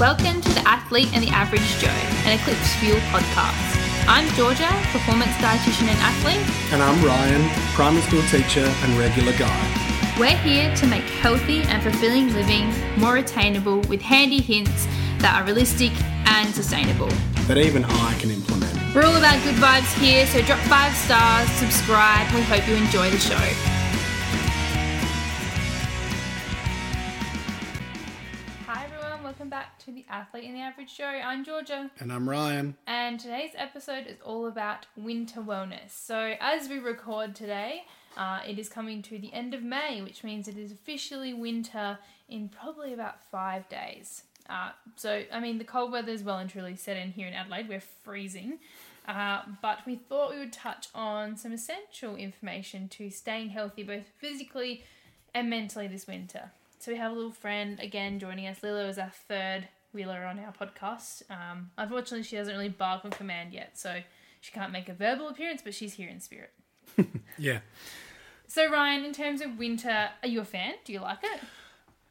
Welcome to the Athlete and the Average Joe, an Eclipse Fuel podcast. I'm Georgia, performance dietitian and athlete. And I'm Ryan, primary school teacher and regular guy. We're here to make healthy and fulfilling living more attainable with handy hints that are realistic and sustainable. That even I can implement. We're all about good vibes here, so drop five stars, subscribe. We hope you enjoy the show. The Athlete and the Average Joe. I'm Georgia. And I'm Ryan. And today's episode is all about winter wellness. So, as we record today, uh, it is coming to the end of May, which means it is officially winter in probably about five days. Uh, so, I mean, the cold weather is well and truly set in here in Adelaide. We're freezing. Uh, but we thought we would touch on some essential information to staying healthy both physically and mentally this winter. So, we have a little friend again joining us. Lilo is our third wheeler on our podcast. Um, unfortunately, she doesn't really bark on command yet, so she can't make a verbal appearance, but she's here in spirit. Yeah. So, Ryan, in terms of winter, are you a fan? Do you like it?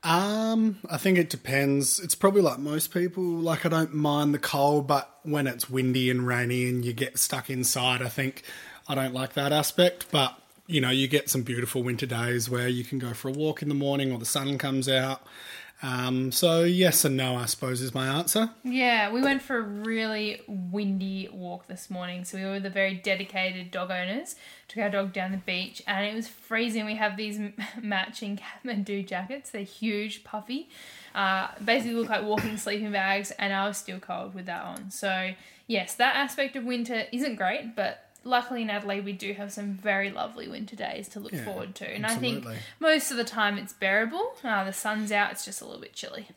Um, I think it depends. It's probably like most people. Like I don't mind the cold, but when it's windy and rainy and you get stuck inside, I think I don't like that aspect. But you know, you get some beautiful winter days where you can go for a walk in the morning or the sun comes out. Um, so yes and no, I suppose is my answer. Yeah, we went for a really windy walk this morning. So we were the very dedicated dog owners. Took our dog down the beach, and it was freezing. We have these matching Kathmandu jackets. They're huge, puffy. Uh, basically look like walking sleeping bags, and I was still cold with that on. So yes, that aspect of winter isn't great, but luckily in Adelaide we do have some very lovely winter days to look Yeah, forward to, and I think most of the time it's bearable. Uh, the sun's out; it's just a little bit chilly.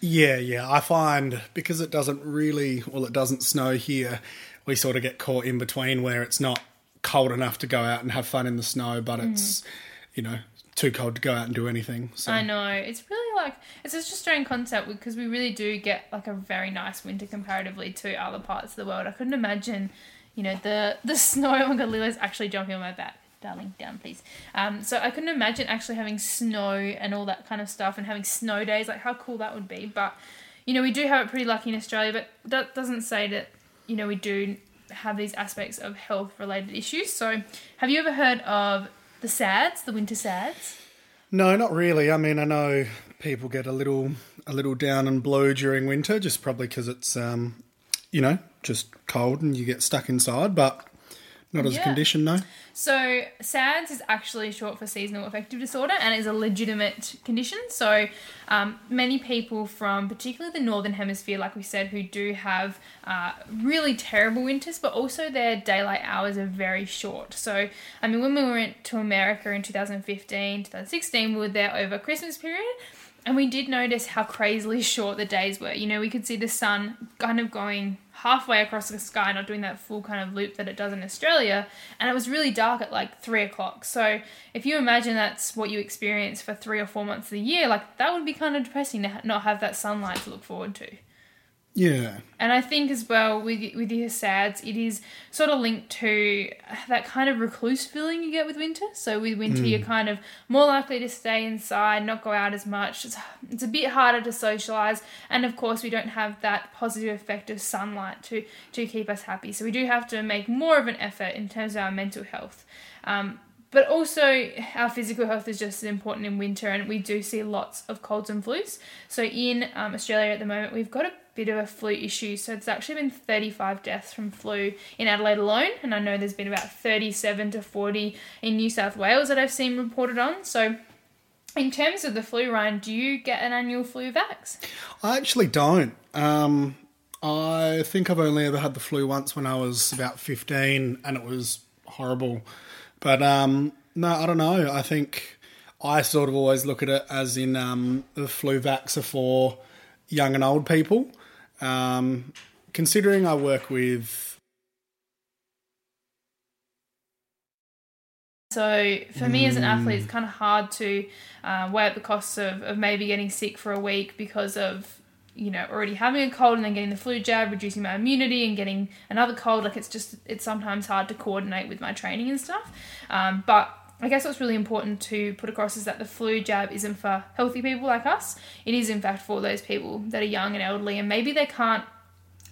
Yeah, yeah. I find because it doesn't really, well, it doesn't snow here, we sort of get caught in between where it's not cold enough to go out and have fun in the snow, but it's, you know, too cold to go out and do anything. So I know it's really like it's such a strange concept because we really do get like a very nice winter comparatively to other parts of the world. I couldn't imagine, you know, the the snow. My god, Lilo's actually jumping on my back. Darling, down please. Um, so I couldn't imagine actually having snow and all that kind of stuff and having snow days. Like how cool that would be. But you know, we do have it pretty lucky in Australia. But that doesn't say that you know we do have these aspects of health related issues. So have you ever heard of the SADS, the winter SADS? No, not really. I mean, I know people get a little a little down and blue during winter, just probably because it's um, you know, just cold and you get stuck inside, but not as Yeah. a condition, no. So, SADS is actually short for seasonal affective disorder and is a legitimate condition. So, um, many people from particularly the northern hemisphere, like we said, who do have uh, really terrible winters, but also their daylight hours are very short. So, I mean, when we went to America in 2015, 2016, we were there over Christmas period. And we did notice how crazily short the days were. You know, we could see the sun kind of going halfway across the sky, not doing that full kind of loop that it does in Australia. And it was really dark at like three o'clock. So if you imagine that's what you experience for three or four months of the year, like that would be kind of depressing to not have that sunlight to look forward to. Yeah. And I think as well with with your SADS, it is sort of linked to that kind of recluse feeling you get with winter. So with winter, you're kind of more likely to stay inside, not go out as much. It's, it's a bit harder to socialize, and of course, we don't have that positive effect of sunlight to to keep us happy. So we do have to make more of an effort in terms of our mental health. Um, but also, our physical health is just as important in winter, and we do see lots of colds and flus. So, in um, Australia at the moment, we've got a bit of a flu issue. So, it's actually been 35 deaths from flu in Adelaide alone, and I know there's been about 37 to 40 in New South Wales that I've seen reported on. So, in terms of the flu, Ryan, do you get an annual flu vax? I actually don't. Um, I think I've only ever had the flu once when I was about 15 and it was horrible. But um, no, I don't know. I think I sort of always look at it as in um, the flu vax are for young and old people. Um, considering I work with So for me as an athlete, it's kind of hard to uh, weigh up the costs of, of maybe getting sick for a week because of you know already having a cold and then getting the flu jab, reducing my immunity and getting another cold. Like it's just it's sometimes hard to coordinate with my training and stuff. Um, but I guess what's really important to put across is that the flu jab isn't for healthy people like us. It is, in fact, for those people that are young and elderly, and maybe they can't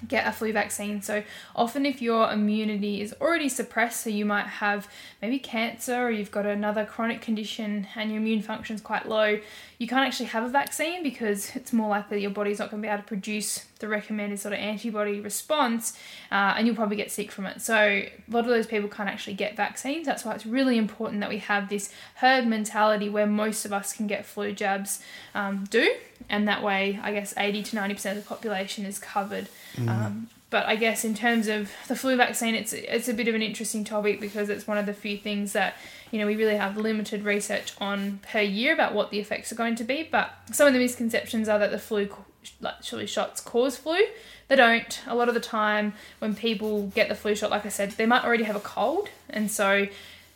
get a flu vaccine. So often if your immunity is already suppressed, so you might have maybe cancer or you've got another chronic condition and your immune function is quite low, you can't actually have a vaccine because it's more likely your body's not going to be able to produce the recommended sort of antibody response uh, and you'll probably get sick from it. So a lot of those people can't actually get vaccines. That's why it's really important that we have this herd mentality where most of us can get flu jabs um, do. And that way, I guess 80 to 90% of the population is covered. Mm. Um, but I guess in terms of the flu vaccine, it's it's a bit of an interesting topic because it's one of the few things that you know we really have limited research on per year about what the effects are going to be. But some of the misconceptions are that the flu actually shots cause flu. They don't. A lot of the time, when people get the flu shot, like I said, they might already have a cold, and so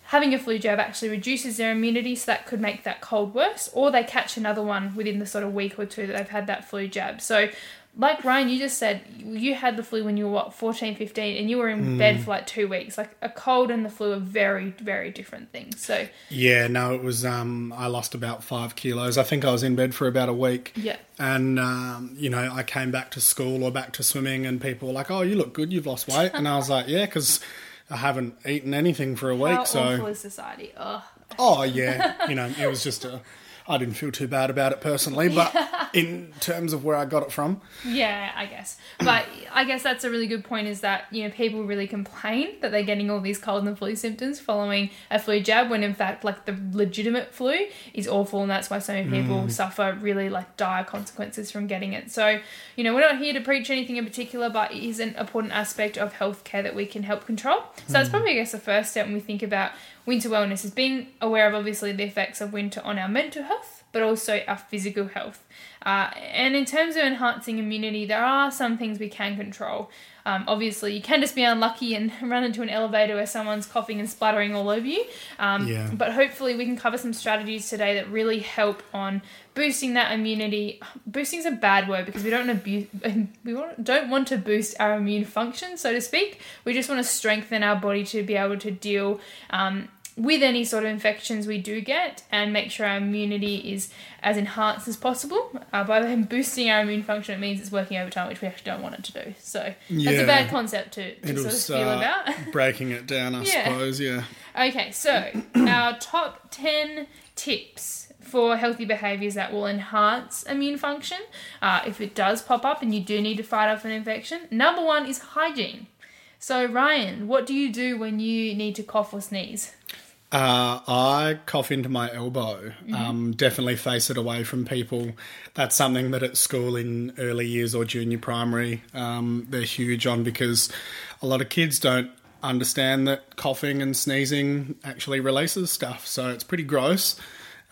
having a flu jab actually reduces their immunity, so that could make that cold worse, or they catch another one within the sort of week or two that they've had that flu jab. So like Ryan, you just said you had the flu when you were what 14, 15 and you were in mm. bed for like two weeks. Like a cold and the flu are very, very different things. So yeah, no, it was. Um, I lost about five kilos. I think I was in bed for about a week. Yeah, and um, you know, I came back to school or back to swimming, and people were like, "Oh, you look good. You've lost weight," and I was like, "Yeah," because I haven't eaten anything for a week. How so awful is society? Ugh. Oh yeah, you know, it was just a I didn't feel too bad about it personally, but in terms of where I got it from. Yeah, I guess. But I guess that's a really good point is that, you know, people really complain that they're getting all these cold and flu symptoms following a flu jab when in fact like the legitimate flu is awful and that's why so many people mm. suffer really like dire consequences from getting it. So, you know, we're not here to preach anything in particular, but it is an important aspect of healthcare that we can help control. So mm. that's probably I guess the first step when we think about winter wellness is being aware of obviously the effects of winter on our mental health, but also our physical health. Uh, and in terms of enhancing immunity, there are some things we can control. Um, obviously, you can just be unlucky and run into an elevator where someone's coughing and spluttering all over you. Um, yeah. But hopefully, we can cover some strategies today that really help on boosting that immunity. Boosting is a bad word because we don't want to bu- we don't want to boost our immune function, so to speak. We just want to strengthen our body to be able to deal um, with any sort of infections we do get and make sure our immunity is as enhanced as possible. Uh, by then boosting our immune function, it means it's working overtime, which we actually don't want it to do. So yeah. that's a bad concept to, to sort of feel about. breaking it down, I yeah. suppose, yeah. Okay, so our top 10 tips for healthy behaviors that will enhance immune function uh, if it does pop up and you do need to fight off an infection. Number one is hygiene. So, Ryan, what do you do when you need to cough or sneeze? Uh, I cough into my elbow. Mm-hmm. Um, definitely face it away from people. That's something that at school in early years or junior primary, um, they're huge on because a lot of kids don't understand that coughing and sneezing actually releases stuff. So it's pretty gross.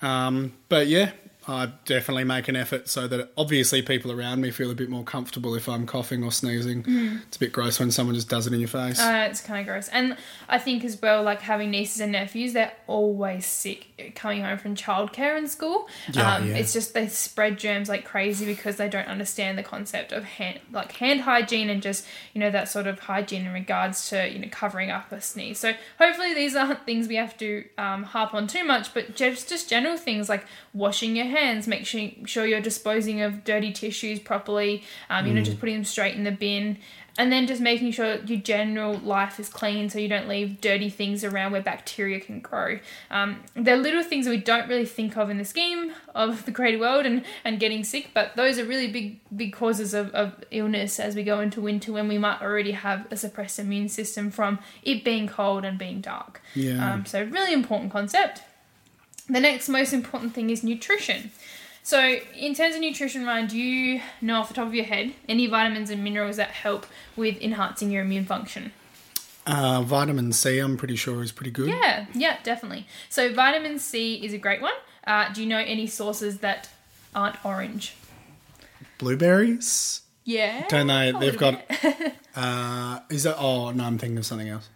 Um, but yeah, I definitely make an effort so that obviously people around me feel a bit more comfortable if I'm coughing or sneezing. Mm. It's a bit gross when someone just does it in your face. Uh, it's kind of gross. And I think as well, like having nieces and nephews, they're always sick coming home from childcare and school. Yeah, um, yeah. It's just they spread germs like crazy because they don't understand the concept of hand, like hand hygiene and just, you know, that sort of hygiene in regards to, you know, covering up a sneeze. So hopefully these aren't things we have to um, harp on too much, but just, just general things like washing your hands, make sure, sure you're disposing of dirty tissues properly, um, you know, just mm. putting them straight in the bin. And then just making sure your general life is clean so you don't leave dirty things around where bacteria can grow. Um, they're little things that we don't really think of in the scheme of the creative world and, and getting sick, but those are really big, big causes of, of illness as we go into winter when we might already have a suppressed immune system from it being cold and being dark. Yeah. Um, so, really important concept. The next most important thing is nutrition. So, in terms of nutrition, Ryan, do you know off the top of your head any vitamins and minerals that help with enhancing your immune function? Uh, vitamin C, I'm pretty sure, is pretty good. Yeah, yeah, definitely. So, vitamin C is a great one. Uh, do you know any sources that aren't orange? Blueberries? Yeah. Don't they? They've got. uh, is that? Oh, no, I'm thinking of something else.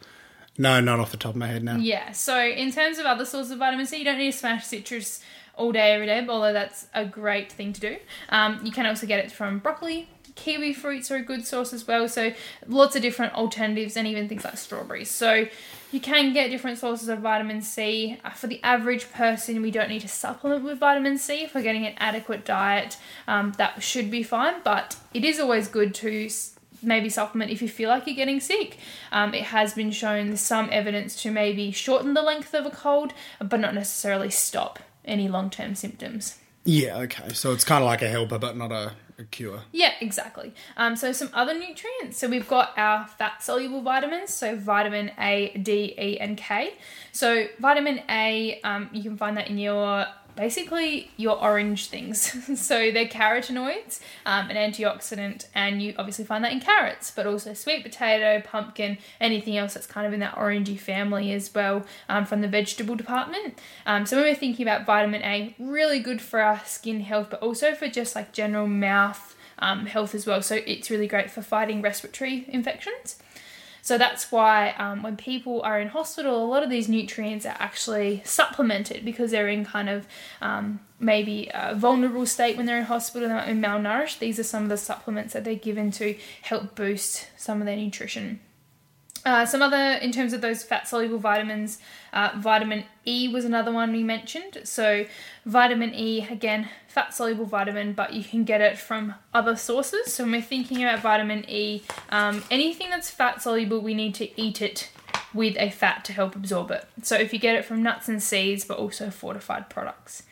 No, not off the top of my head now. Yeah. So in terms of other sources of vitamin C, you don't need to smash citrus all day, every day, although that's a great thing to do. Um, you can also get it from broccoli, Kiwi fruits are a good source as well. So lots of different alternatives and even things like strawberries. So you can get different sources of vitamin C. Uh, for the average person, we don't need to supplement with vitamin C. If we're getting an adequate diet, um, that should be fine. But it is always good to maybe supplement if you feel like you're getting sick. Um, it has been shown some evidence to maybe shorten the length of a cold, but not necessarily stop any long term symptoms. Yeah, okay. So it's kind of like a helper, but not a, a cure. Yeah, exactly. Um, so some other nutrients. So we've got our fat soluble vitamins. So vitamin A, D, E, and K. So vitamin A, um, you can find that in your basically your orange things. so they're carotenoids, um, an antioxidant, and you obviously find that in carrots, but also sweet potato, pumpkin, anything else that's kind of in that orangey family as well um, from the vegetable department. Um, so when we're thinking about vitamin A, really good for our skin health, but also for just like general mouth um, health as well. So it's really great for fighting respiratory infections. So that's why um, when people are in hospital, a lot of these nutrients are actually supplemented because they're in kind of um, maybe a vulnerable state when they're in hospital, they might be malnourished. These are some of the supplements that they're given to help boost some of their nutrition. Uh, some other, in terms of those fat soluble vitamins, uh, vitamin E was another one we mentioned. So, vitamin E, again, fat soluble vitamin, but you can get it from other sources. So, when we're thinking about vitamin E, um, anything that's fat soluble, we need to eat it with a fat to help absorb it. So, if you get it from nuts and seeds, but also fortified products.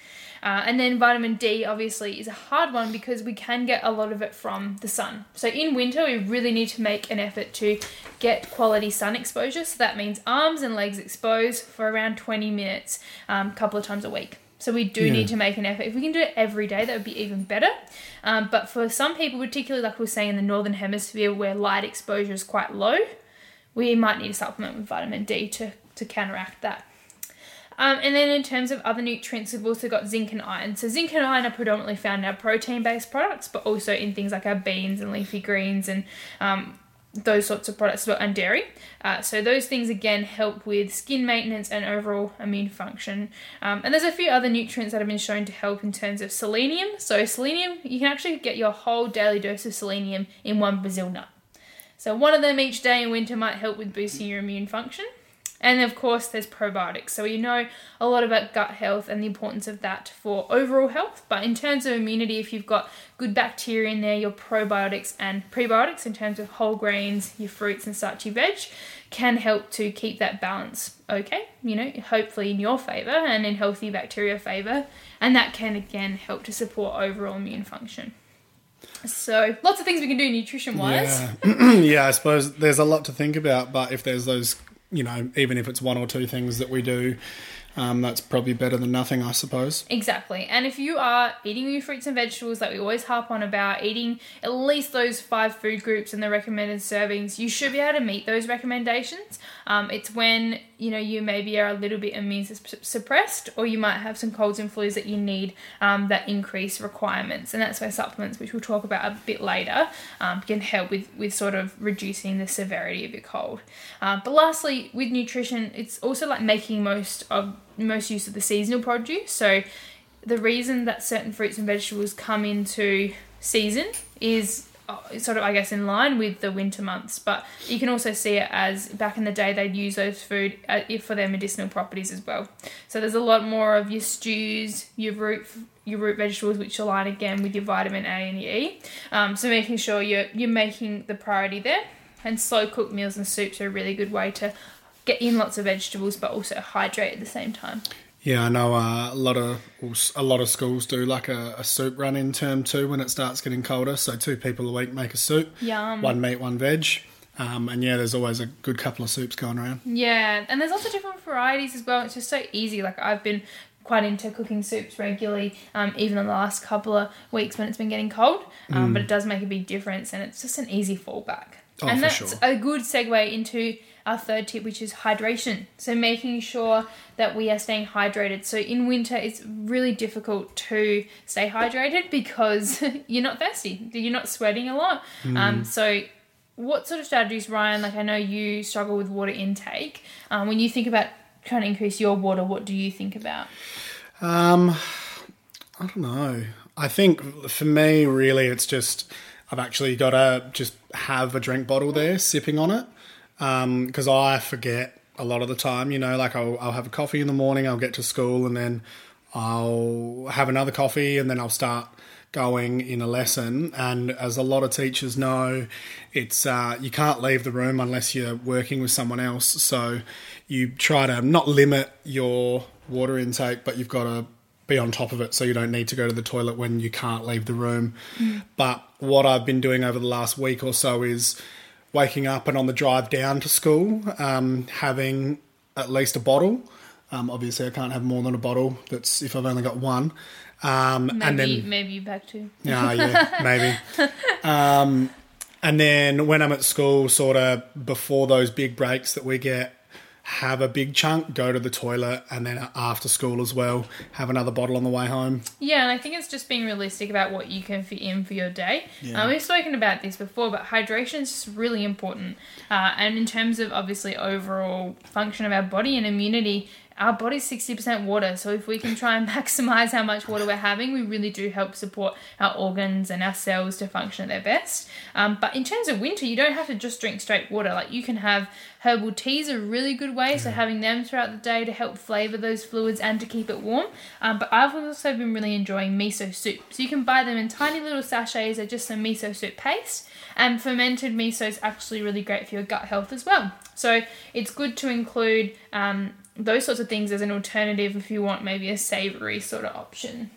Uh, and then vitamin D obviously is a hard one because we can get a lot of it from the sun. So in winter, we really need to make an effort to get quality sun exposure. So that means arms and legs exposed for around 20 minutes, a um, couple of times a week. So we do yeah. need to make an effort. If we can do it every day, that would be even better. Um, but for some people, particularly like we are saying in the northern hemisphere where light exposure is quite low, we might need to supplement with vitamin D to, to counteract that. Um, and then in terms of other nutrients, we've also got zinc and iron. So zinc and iron are predominantly found in our protein-based products, but also in things like our beans and leafy greens and um, those sorts of products well, and dairy. Uh, so those things again help with skin maintenance and overall immune function. Um, and there's a few other nutrients that have been shown to help in terms of selenium. So selenium, you can actually get your whole daily dose of selenium in one Brazil nut. So one of them each day in winter might help with boosting your immune function. And of course, there's probiotics. So you know a lot about gut health and the importance of that for overall health. But in terms of immunity, if you've got good bacteria in there, your probiotics and prebiotics, in terms of whole grains, your fruits, and starchy veg, can help to keep that balance okay, you know, hopefully in your favor and in healthy bacteria favor. And that can again help to support overall immune function. So lots of things we can do nutrition wise. Yeah. yeah, I suppose there's a lot to think about, but if there's those you know, even if it's one or two things that we do um, that's probably better than nothing, I suppose. Exactly. And if you are eating your fruits and vegetables, that we always harp on about, eating at least those five food groups and the recommended servings, you should be able to meet those recommendations. Um, it's when you know you maybe are a little bit immune suppressed, or you might have some colds and flus that you need um, that increase requirements, and that's where supplements, which we'll talk about a bit later, um, can help with with sort of reducing the severity of your cold. Um, but lastly, with nutrition, it's also like making most of most use of the seasonal produce. So the reason that certain fruits and vegetables come into season is uh, sort of I guess in line with the winter months, but you can also see it as back in the day they'd use those food uh, for their medicinal properties as well. So there's a lot more of your stews, your root your root vegetables, which align again with your vitamin A and E. Um, so making sure you're you're making the priority there. And slow cooked meals and soups are a really good way to get in lots of vegetables but also hydrate at the same time. Yeah, I know uh, a lot of a lot of schools do like a, a, soup run in term two when it starts getting colder. So two people a week make a soup. Yum. One meat, one veg. Um, and yeah, there's always a good couple of soups going around. Yeah, and there's lots of different varieties as well. It's just so easy. Like I've been quite into cooking soups regularly, um, even in the last couple of weeks when it's been getting cold. Um, mm. But it does make a big difference, and it's just an easy fallback. Oh, and that's sure. a good segue into our third tip, which is hydration. So, making sure that we are staying hydrated. So, in winter, it's really difficult to stay hydrated because you're not thirsty, you're not sweating a lot. Mm. Um, so, what sort of strategies, Ryan? Like, I know you struggle with water intake. Um, when you think about trying to increase your water, what do you think about? Um, I don't know. I think for me, really, it's just I've actually got to just have a drink bottle there, sipping on it, because I forget a lot of the time. You know, like I'll, I'll have a coffee in the morning, I'll get to school, and then I'll have another coffee, and then I'll start going in a lesson. And as a lot of teachers know, it's uh, you can't leave the room unless you're working with someone else. So you try to not limit your water intake, but you've got to be on top of it so you don't need to go to the toilet when you can't leave the room. Mm. But what I've been doing over the last week or so is waking up and on the drive down to school, um, having at least a bottle. Um, obviously, I can't have more than a bottle. That's if I've only got one. Um, maybe, and then maybe you back too. Yeah, yeah, maybe. um, and then when I'm at school, sort of before those big breaks that we get, have a big chunk, go to the toilet, and then after school as well, have another bottle on the way home. Yeah, and I think it's just being realistic about what you can fit in for your day. Yeah. Uh, we've spoken about this before, but hydration is really important. Uh, and in terms of obviously overall function of our body and immunity, our body's 60% water. So if we can try and maximize how much water we're having, we really do help support our organs and our cells to function at their best. Um, but in terms of winter, you don't have to just drink straight water. Like you can have herbal teas a really good way. So having them throughout the day to help flavor those fluids and to keep it warm. Um, but I've also been really enjoying miso soup. So you can buy them in tiny little sachets. They're just some miso soup paste. And fermented miso is actually really great for your gut health as well. So it's good to include um, those sorts of things as an alternative if you want maybe a savory sort of option.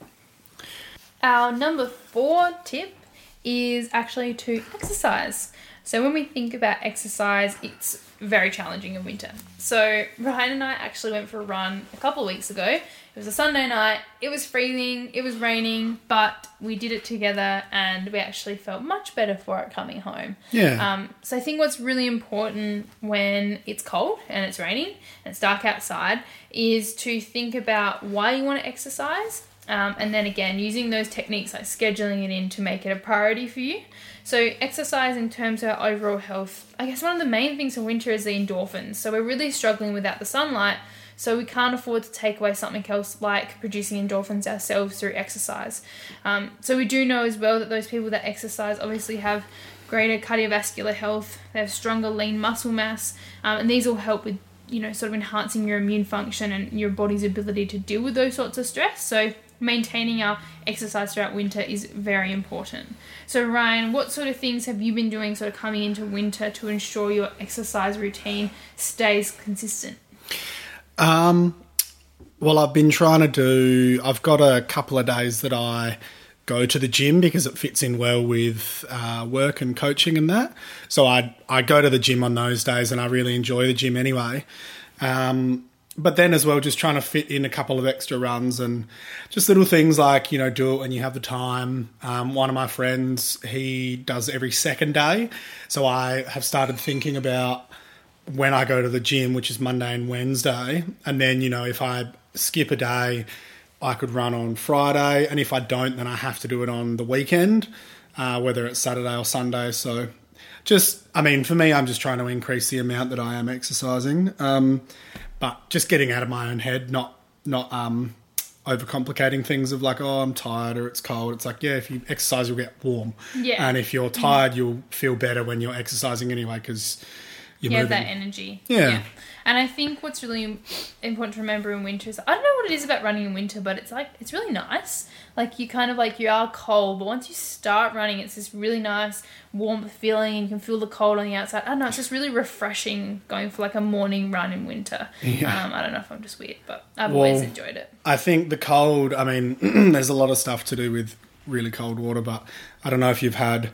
Our number four tip is actually to exercise. So when we think about exercise, it's very challenging in winter. So Ryan and I actually went for a run a couple of weeks ago. It was a Sunday night. It was freezing. It was raining, but we did it together, and we actually felt much better for it coming home. Yeah. Um, so I think what's really important when it's cold and it's raining and it's dark outside is to think about why you want to exercise um, and then again, using those techniques like scheduling it in to make it a priority for you. So, exercise in terms of overall health, I guess one of the main things in winter is the endorphins. So, we're really struggling without the sunlight. So, we can't afford to take away something else like producing endorphins ourselves through exercise. Um, so, we do know as well that those people that exercise obviously have greater cardiovascular health, they have stronger lean muscle mass, um, and these all help with you know, sort of enhancing your immune function and your body's ability to deal with those sorts of stress. So, maintaining our exercise throughout winter is very important. So, Ryan, what sort of things have you been doing sort of coming into winter to ensure your exercise routine stays consistent? Um, well, I've been trying to do, I've got a couple of days that I go to the gym because it fits in well with uh, work and coaching and that. So I I go to the gym on those days and I really enjoy the gym anyway. Um, but then as well, just trying to fit in a couple of extra runs and just little things like you know do it when you have the time. Um, one of my friends he does every second day, so I have started thinking about when I go to the gym, which is Monday and Wednesday, and then you know if I skip a day, I could run on Friday, and if I don't, then I have to do it on the weekend, uh, whether it's Saturday or Sunday. So just I mean for me, I'm just trying to increase the amount that I am exercising. Um, but just getting out of my own head, not not um, overcomplicating things of like, oh, I'm tired or it's cold. It's like, yeah, if you exercise, you'll get warm. Yeah. And if you're tired, you'll feel better when you're exercising anyway because you have that energy. Yeah. yeah. And I think what's really important to remember in winter is I don't know what it is about running in winter, but it's like it's really nice. Like you kind of like you are cold, but once you start running, it's this really nice warm feeling, and you can feel the cold on the outside. I don't know, it's just really refreshing going for like a morning run in winter. Yeah. Um, I don't know if I'm just weird, but I've well, always enjoyed it. I think the cold. I mean, there's a lot of stuff to do with really cold water, but I don't know if you've had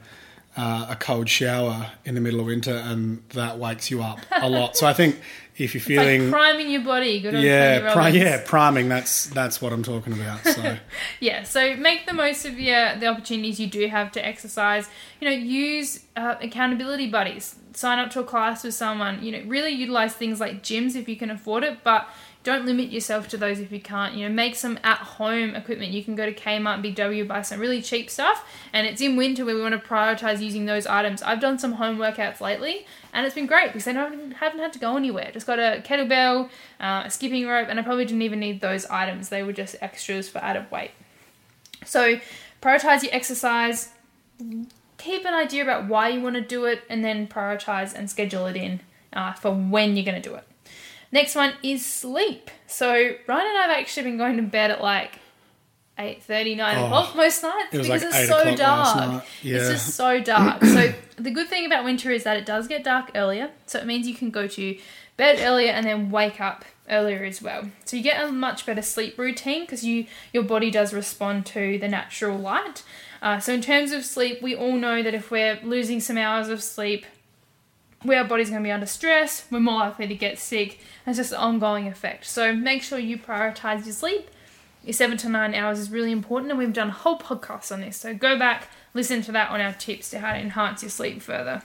uh, a cold shower in the middle of winter, and that wakes you up a lot. so I think if you're feeling like priming your body, good yeah, pri- yeah, priming. That's that's what I'm talking about. So yeah, so make the most of your the opportunities you do have to exercise. You know, use uh, accountability buddies. Sign up to a class with someone. You know, really utilize things like gyms if you can afford it, but don't limit yourself to those if you can't. You know, make some at home equipment. You can go to Kmart, Big W, buy some really cheap stuff. And it's in winter where we want to prioritize using those items. I've done some home workouts lately, and it's been great because I haven't, haven't had to go anywhere. Just got a kettlebell, uh, a skipping rope, and I probably didn't even need those items. They were just extras for added weight. So prioritize your exercise keep an idea about why you want to do it and then prioritize and schedule it in uh, for when you're going to do it. Next one is sleep. So Ryan and I have actually been going to bed at like eight thirty, nine Oh, o'clock most nights it because like it's so dark. night. It's just so dark. so the good thing about winter is that it does get dark earlier. So it means you can go to bed earlier and then wake up earlier as well. So you get a much better sleep routine because you your body does respond to the natural light. Uh, so in terms of sleep, we all know that if we're losing some hours of sleep, where our body's going to be under stress, we're more likely to get sick. And It's just an ongoing effect. So make sure you prioritize your sleep. Your seven to nine hours is really important, and we've done a whole podcast on this. So go back, listen to that on our tips to how to enhance your sleep further.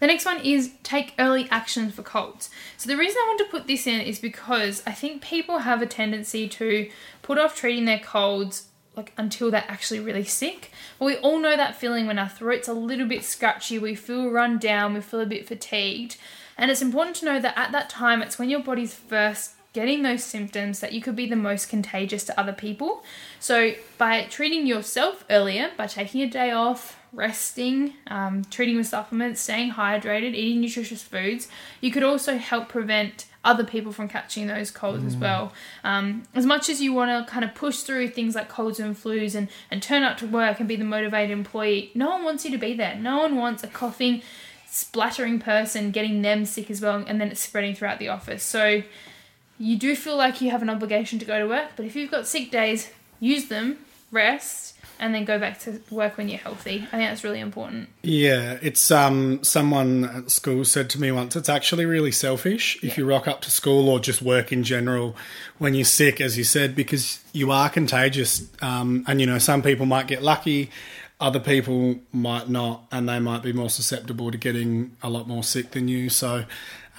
The next one is take early action for colds. So the reason I want to put this in is because I think people have a tendency to put off treating their colds like until they're actually really sick. But we all know that feeling when our throat's a little bit scratchy, we feel run down, we feel a bit fatigued. And it's important to know that at that time it's when your body's first getting those symptoms that you could be the most contagious to other people. So by treating yourself earlier, by taking a day off, resting, um, treating with supplements, staying hydrated, eating nutritious foods, you could also help prevent other people from catching those colds as well. Um, as much as you want to kind of push through things like colds and flus and, and turn up to work and be the motivated employee, no one wants you to be there. No one wants a coughing, splattering person getting them sick as well and then it's spreading throughout the office. So you do feel like you have an obligation to go to work, but if you've got sick days, use them, rest, and then go back to work when you're healthy. I think that's really important. Yeah, it's um someone at school said to me once it's actually really selfish if you rock up to school or just work in general when you're sick as you said because you are contagious um and you know some people might get lucky other people might not and they might be more susceptible to getting a lot more sick than you so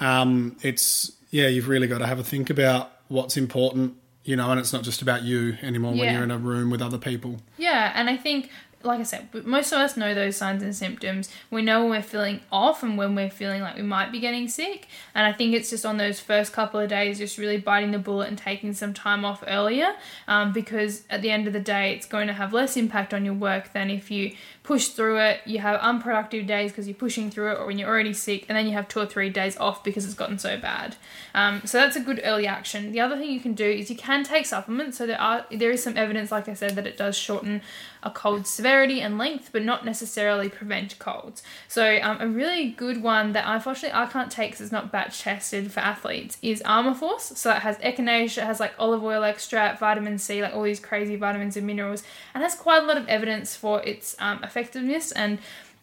um it's yeah you've really got to have a think about what's important you know and it's not just about you anymore when you're in a room with other people. Yeah, and I think, like I said, most of us know those signs and symptoms. We know when we're feeling off and when we're feeling like we might be getting sick. And I think it's just on those first couple of days, just really biting the bullet and taking some time off earlier, um, because at the end of the day, it's going to have less impact on your work than if you push through it. You have unproductive days because you're pushing through it, or when you're already sick, and then you have two or three days off because it's gotten so bad. Um, so that's a good early action. The other thing you can do is you can take supplements. So there are there is some evidence, like I said, that it does shorten a cold severity and length, but not necessarily prevent colds. So um, a really good one that unfortunately I can't take because it's not batch tested for athletes is Armaforce. So it has echinacea, it has like olive oil extract, vitamin C, like all these crazy vitamins and minerals, and has quite a lot of evidence for its um, effectiveness and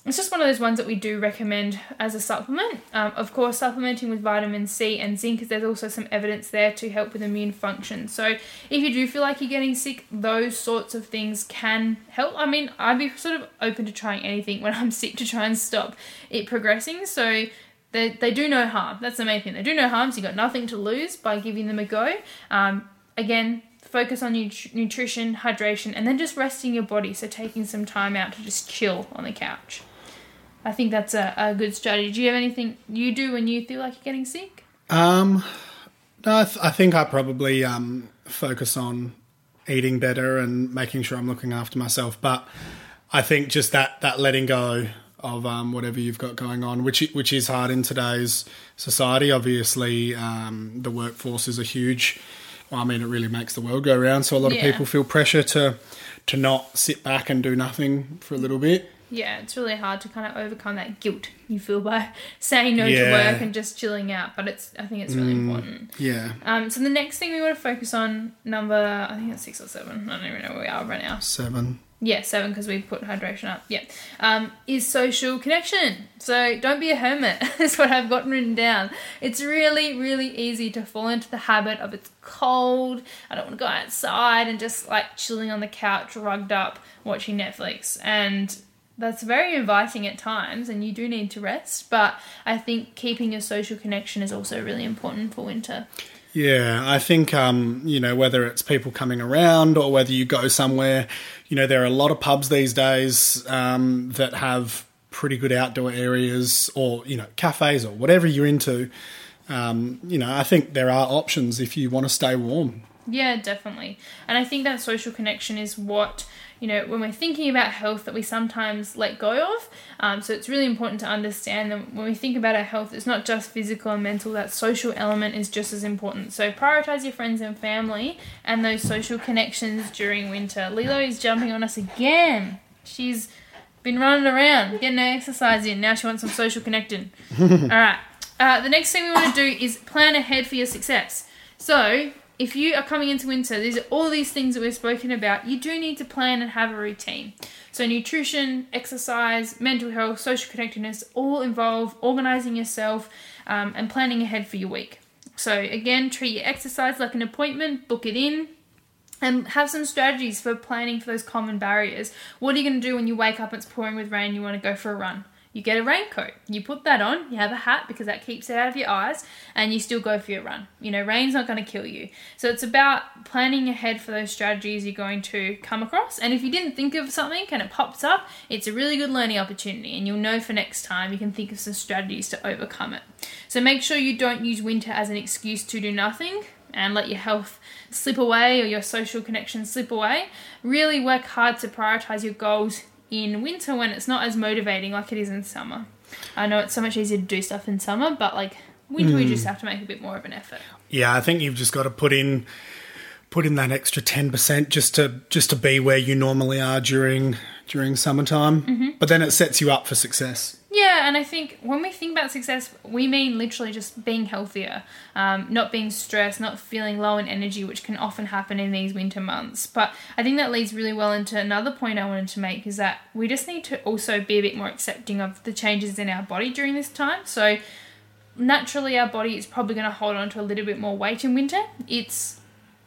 it's just one of those ones that we do recommend as a supplement. Um, of course, supplementing with vitamin C and zinc, 'cause there's also some evidence there to help with immune function. So, if you do feel like you're getting sick, those sorts of things can help. I mean, I'd be sort of open to trying anything when I'm sick to try and stop it progressing. So, they, they do no harm. That's the main thing. They do no harm, so you've got nothing to lose by giving them a go. Um, again, focus on nut- nutrition, hydration, and then just resting your body. So, taking some time out to just chill on the couch. I think that's a, a good strategy. Do you have anything you do when you feel like you're getting sick? Um, no, I, th- I think I probably um, focus on eating better and making sure I'm looking after myself. But I think just that that letting go of um, whatever you've got going on, which which is hard in today's society. Obviously, um, the workforce is a huge. Well, I mean, it really makes the world go round. So a lot Yeah. of people feel pressure to to not sit back and do nothing for a little bit. Yeah, it's really hard to kind of overcome that guilt you feel by saying no to work and just chilling out. But it's I think it's really important. Yeah, Um, so the next thing we want to focus on, number I think it's six or seven. I don't even know where we are right now. seven. Yeah, seven because we put hydration up. Yeah, um, is social connection. So don't be a hermit. Is what I've got written down. It's really, really easy to fall into the habit of it's cold. I don't want to go outside and just like chilling on the couch, rugged up, watching Netflix, and that's very inviting at times. And you do need to rest, but I think keeping your social connection is also really important for winter. Yeah, I think um, you know whether it's people coming around or whether you go somewhere. You know, there are a lot of pubs these days um, that have pretty good outdoor areas, or you know, cafes or whatever you're into. Um, you know, I think there are options if you want to stay warm. Yeah, definitely. And I think that social connection is what, you know, when we're thinking about health that we sometimes let go of. Um, so it's really important to understand that when we think about our health, it's not just physical and mental, that social element is just as important. So prioritize your friends and family and those social connections during winter. Lilo is jumping on us again. She's been running around, getting her exercise in. Now she wants some social connecting. All right. Uh, the next thing we want to do is plan ahead for your success. So if you are coming into winter, these are all these things that we've spoken about. You do need to plan and have a routine. So nutrition, exercise, mental health, social connectedness all involve organizing yourself um, and planning ahead for your week. So again, treat your exercise like an appointment, book it in, and have some strategies for planning for those common barriers. What are you going to do when you wake up and it's pouring with rain? You want to go for a run you get a raincoat. You put that on, you have a hat because that keeps it out of your eyes, and you still go for your run. You know, rain's not going to kill you. So it's about planning ahead for those strategies you're going to come across. And if you didn't think of something and it pops up, it's a really good learning opportunity, and you'll know for next time you can think of some strategies to overcome it. So make sure you don't use winter as an excuse to do nothing and let your health slip away or your social connections slip away. Really work hard to prioritize your goals in winter when it's not as motivating like it is in summer. I know it's so much easier to do stuff in summer, but like winter, mm. we just have to make a bit more of an effort. Yeah, I think you've just got to put in put in that extra ten percent just to just to be where you normally are during during summertime. Mm-hmm. But then it sets you up for success. Yeah, and I think when we think about success, we mean literally just being healthier, um, not being stressed, not feeling low in energy, which can often happen in these winter months. But I think that leads really well into another point I wanted to make is that we just need to also be a bit more accepting of the changes in our body during this time. So naturally, our body is probably going to hold on to a little bit more weight in winter. It's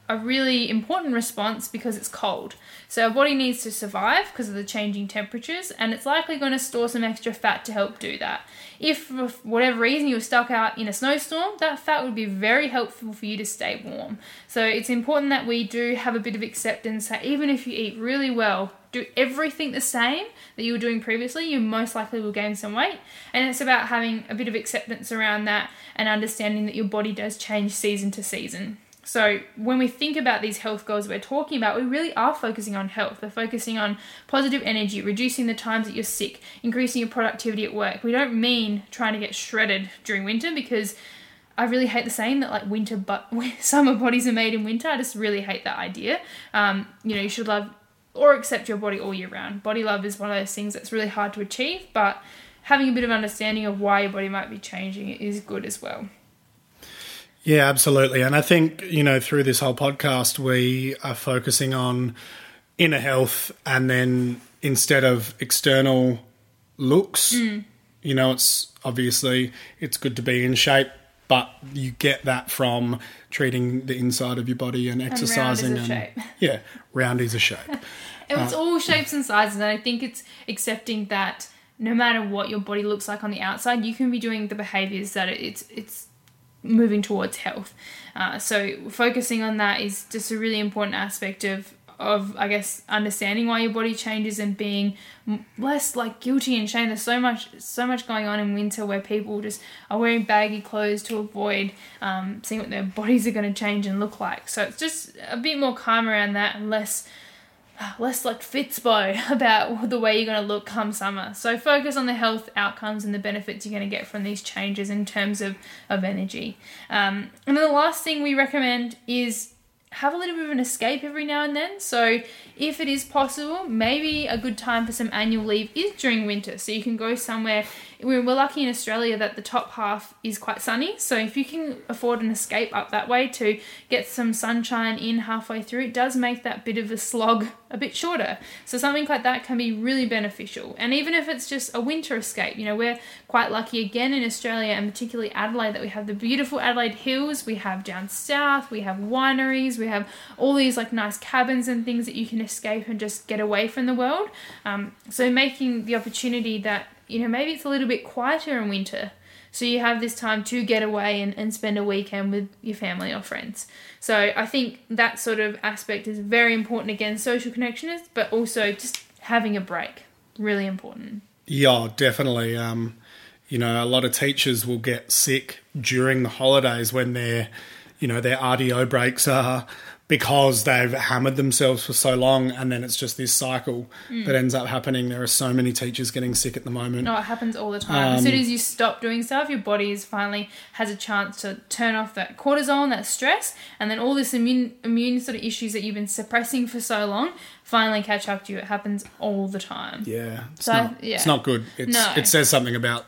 a really important response because it's cold. So our body needs to survive because of the changing temperatures, and it's likely going to store some extra fat to help do that. If for whatever reason you're stuck out in a snowstorm, that fat would be very helpful for you to stay warm. So it's important that we do have a bit of acceptance that even if you eat really well, do everything the same that you were doing previously, you most likely will gain some weight. And it's about having a bit of acceptance around that and understanding that your body does change season to season. So, when we think about these health goals we're talking about, we really are focusing on health. We're focusing on positive energy, reducing the times that you're sick, increasing your productivity at work. We don't mean trying to get shredded during winter because I really hate the saying that like winter but summer bodies are made in winter. I just really hate that idea. Um, you know, you should love or accept your body all year round. Body love is one of those things that's really hard to achieve, but having a bit of understanding of why your body might be changing is good as well. Yeah, absolutely. And I think, you know, through this whole podcast, we are focusing on inner health and then instead of external looks, mm. you know, it's obviously it's good to be in shape, but you get that from treating the inside of your body and exercising and, and yeah, round is a shape. it's uh, all shapes and sizes and I think it's accepting that no matter what your body looks like on the outside, you can be doing the behaviors that it's it's moving towards health. Uh, so focusing on that is just a really important aspect of of I guess understanding why your body changes and being less like guilty and shame. There's so much so much going on in winter where people just are wearing baggy clothes to avoid um, seeing what their bodies are going to change and look like. So it's just a bit more calm around that and less less like Fitspo about the way you're going to look come summer. So focus on the health outcomes and the benefits you're going to get from these changes in terms of, of energy. Um, and then the last thing we recommend is have a little bit of an escape every now and then. So, if it is possible, maybe a good time for some annual leave is during winter. So, you can go somewhere. We're lucky in Australia that the top half is quite sunny. So, if you can afford an escape up that way to get some sunshine in halfway through, it does make that bit of a slog a bit shorter. So something like that can be really beneficial. And even if it's just a winter escape, you know, we're quite lucky again in Australia and particularly Adelaide that we have the beautiful Adelaide Hills, we have down south, we have wineries, we have all these like nice cabins and things that you can escape and just get away from the world. Um, so making the opportunity that, you know, maybe it's a little bit quieter in winter so you have this time to get away and, and spend a weekend with your family or friends. So I think that sort of aspect is very important again, social connections, but also just having a break. Really important. Yeah, definitely. Um, you know, a lot of teachers will get sick during the holidays when their, you know, their RDO breaks are because they've hammered themselves for so long, and then it's just this cycle mm. that ends up happening. There are so many teachers getting sick at the moment. No, it happens all the time. as soon um, as you stop doing stuff, your body is finally has a chance to turn off that cortisol, that stress, and then all this immune immune sort of issues that you've been suppressing for so long finally catch up to you. It happens all the time. Yeah, it's So, not. yeah. It's not good. It's, No. It says something about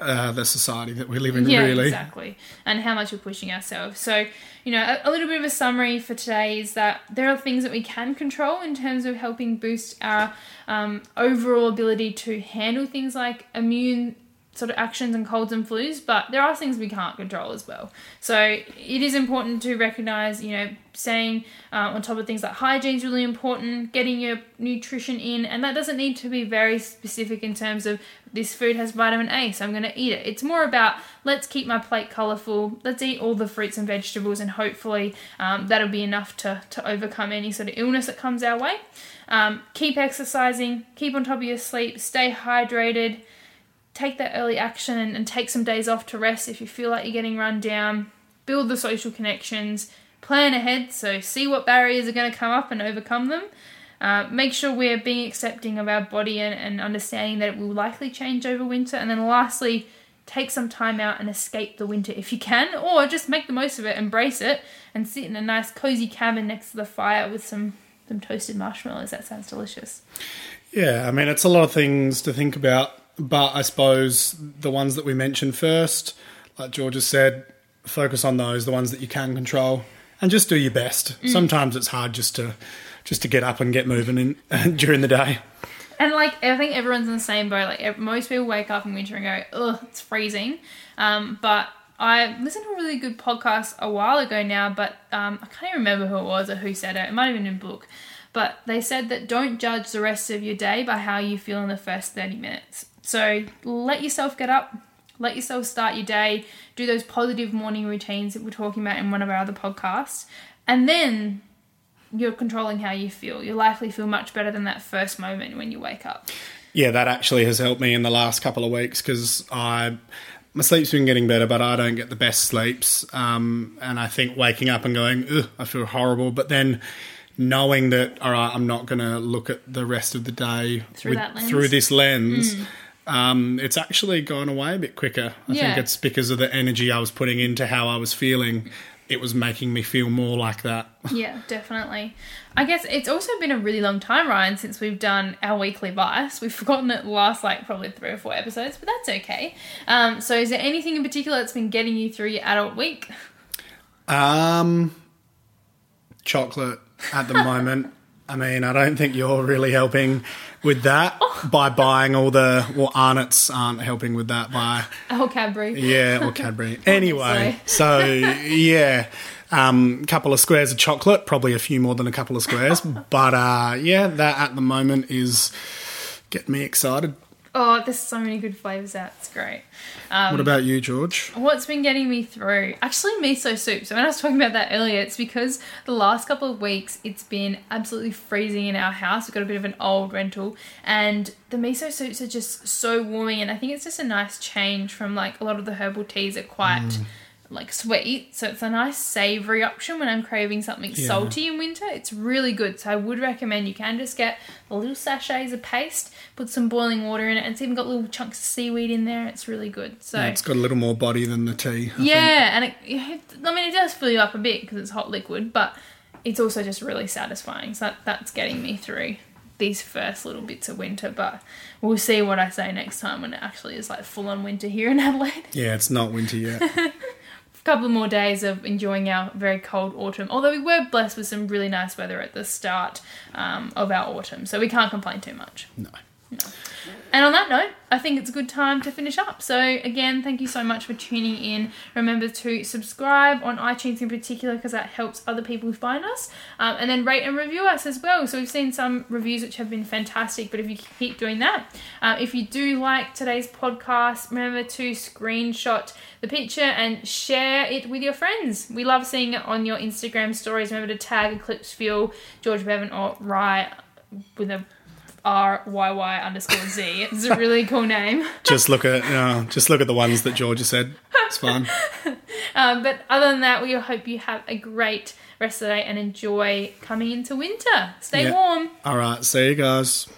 uh, the society that we live in. Yeah, really. exactly. And how much we're pushing ourselves. So, you know, a, a little bit of a summary for today is that there are things that we can control in terms of helping boost our um, overall ability to handle things like immune sort of actions and colds and flus, but there are things we can't control as well. So it is important to recognize, you know, staying uh, on top of things like hygiene is really important, getting your nutrition in, and that doesn't need to be very specific in terms of this food has vitamin A, so I'm going to eat it. It's more about let's keep my plate colorful, let's eat all the fruits and vegetables, and hopefully um, that'll be enough to, to overcome any sort of illness that comes our way. Um, keep exercising, keep on top of your sleep, stay hydrated take that early action and, and take some days off to rest if you feel like you're getting run down. Build the social connections. Plan ahead, so see what barriers are going to come up and overcome them. Uh, make sure we're being accepting of our body and, and understanding that it will likely change over winter. And then lastly, take some time out and escape the winter if you can, or just make the most of it, embrace it, and sit in a nice cozy cabin next to the fire with some, some toasted marshmallows. That sounds delicious. Yeah, I mean, it's a lot of things to think about, but I suppose the ones that we mentioned first, like George has said, focus on those, the ones that you can control, and just do your best. Mm. Sometimes it's hard just to just to get up and get moving in, during the day. And like I think everyone's in the same boat. Like most people wake up in winter and go, "Ugh, it's freezing." Um, but I listened to a really good podcast a while ago now, but um, I can't even remember who it was or who said it. It might have been in a book, but they said that don't judge the rest of your day by how you feel in the first thirty minutes. So let yourself get up, let yourself start your day, do those positive morning routines that we're talking about in one of our other podcasts, and then you're controlling how you feel. You'll likely feel much better than that first moment when you wake up. Yeah, that actually has helped me in the last couple of weeks because I my sleep's been getting better, but I don't get the best sleeps. Um, and I think waking up and going, Ugh, I feel horrible, but then knowing that all right, I'm not going to look at the rest of the day Through that lens. Mm. through this lens. Um, it's actually gone away a bit quicker. I Yeah. think it's because of the energy I was putting into how I was feeling. It was making me feel more like that. Yeah, definitely. I guess it's also been a really long time, Ryan, since we've done our weekly bias. We've forgotten it last like probably three or four episodes, but that's okay. Um, so, is there anything in particular that's been getting you through your adult week? Um, chocolate at the moment. I mean, I don't think you're really helping with that by buying all the well, Arnott's aren't helping with that by Oh, Cadbury. yeah or Cadbury. Anyway, so yeah, um, couple of squares of chocolate, probably a few more than a couple of squares, but uh, yeah, that at the moment is getting me excited. Oh, there's so many good flavors out. It's great. Um, What about you, George? What's been getting me through? Actually, miso soup. So when I was talking about that earlier, it's because the last couple of weeks it's been absolutely freezing in our house. We've got a bit of an old rental, and the miso soups are just so warming. And I think it's just a nice change from like a lot of the herbal teas are quite. Like sweet, so it's a nice savory option when I'm craving something Yeah. salty in winter. It's really good, so I would recommend you can just get the little sachets of paste, put some boiling water in it, and it's even got little chunks of seaweed in there. It's really good. So It's got a little more body than the tea. I think. yeah, and it, I mean, it does fill you up a bit because it's hot liquid, but it's also just really satisfying. So that, that's getting me through these first little bits of winter. But we'll see what I say next time when it actually is like full on winter here in Adelaide. yeah, it's not winter yet. A couple more days of enjoying our very cold autumn. Although we were blessed with some really nice weather at the start um, of our autumn, so we can't complain too much. No. And on that note, I think it's a good time to finish up. So, again, thank you so much for tuning in. Remember to subscribe on iTunes in particular because that helps other people find us. Um, and then rate and review us as well. So, we've seen some reviews which have been fantastic, but if you keep doing that, uh, if you do like today's podcast, remember to screenshot the picture and share it with your friends. We love seeing it on your Instagram stories. Remember to tag Eclipse Fuel, George Bevan, or Rye with a R Y Y underscore Z. It's a really cool name. just look at uh, just look at the ones that Georgia said. It's fun. Um, but other than that, we hope you have a great rest of the day and enjoy coming into winter. Stay Yeah. warm. All right, see you guys.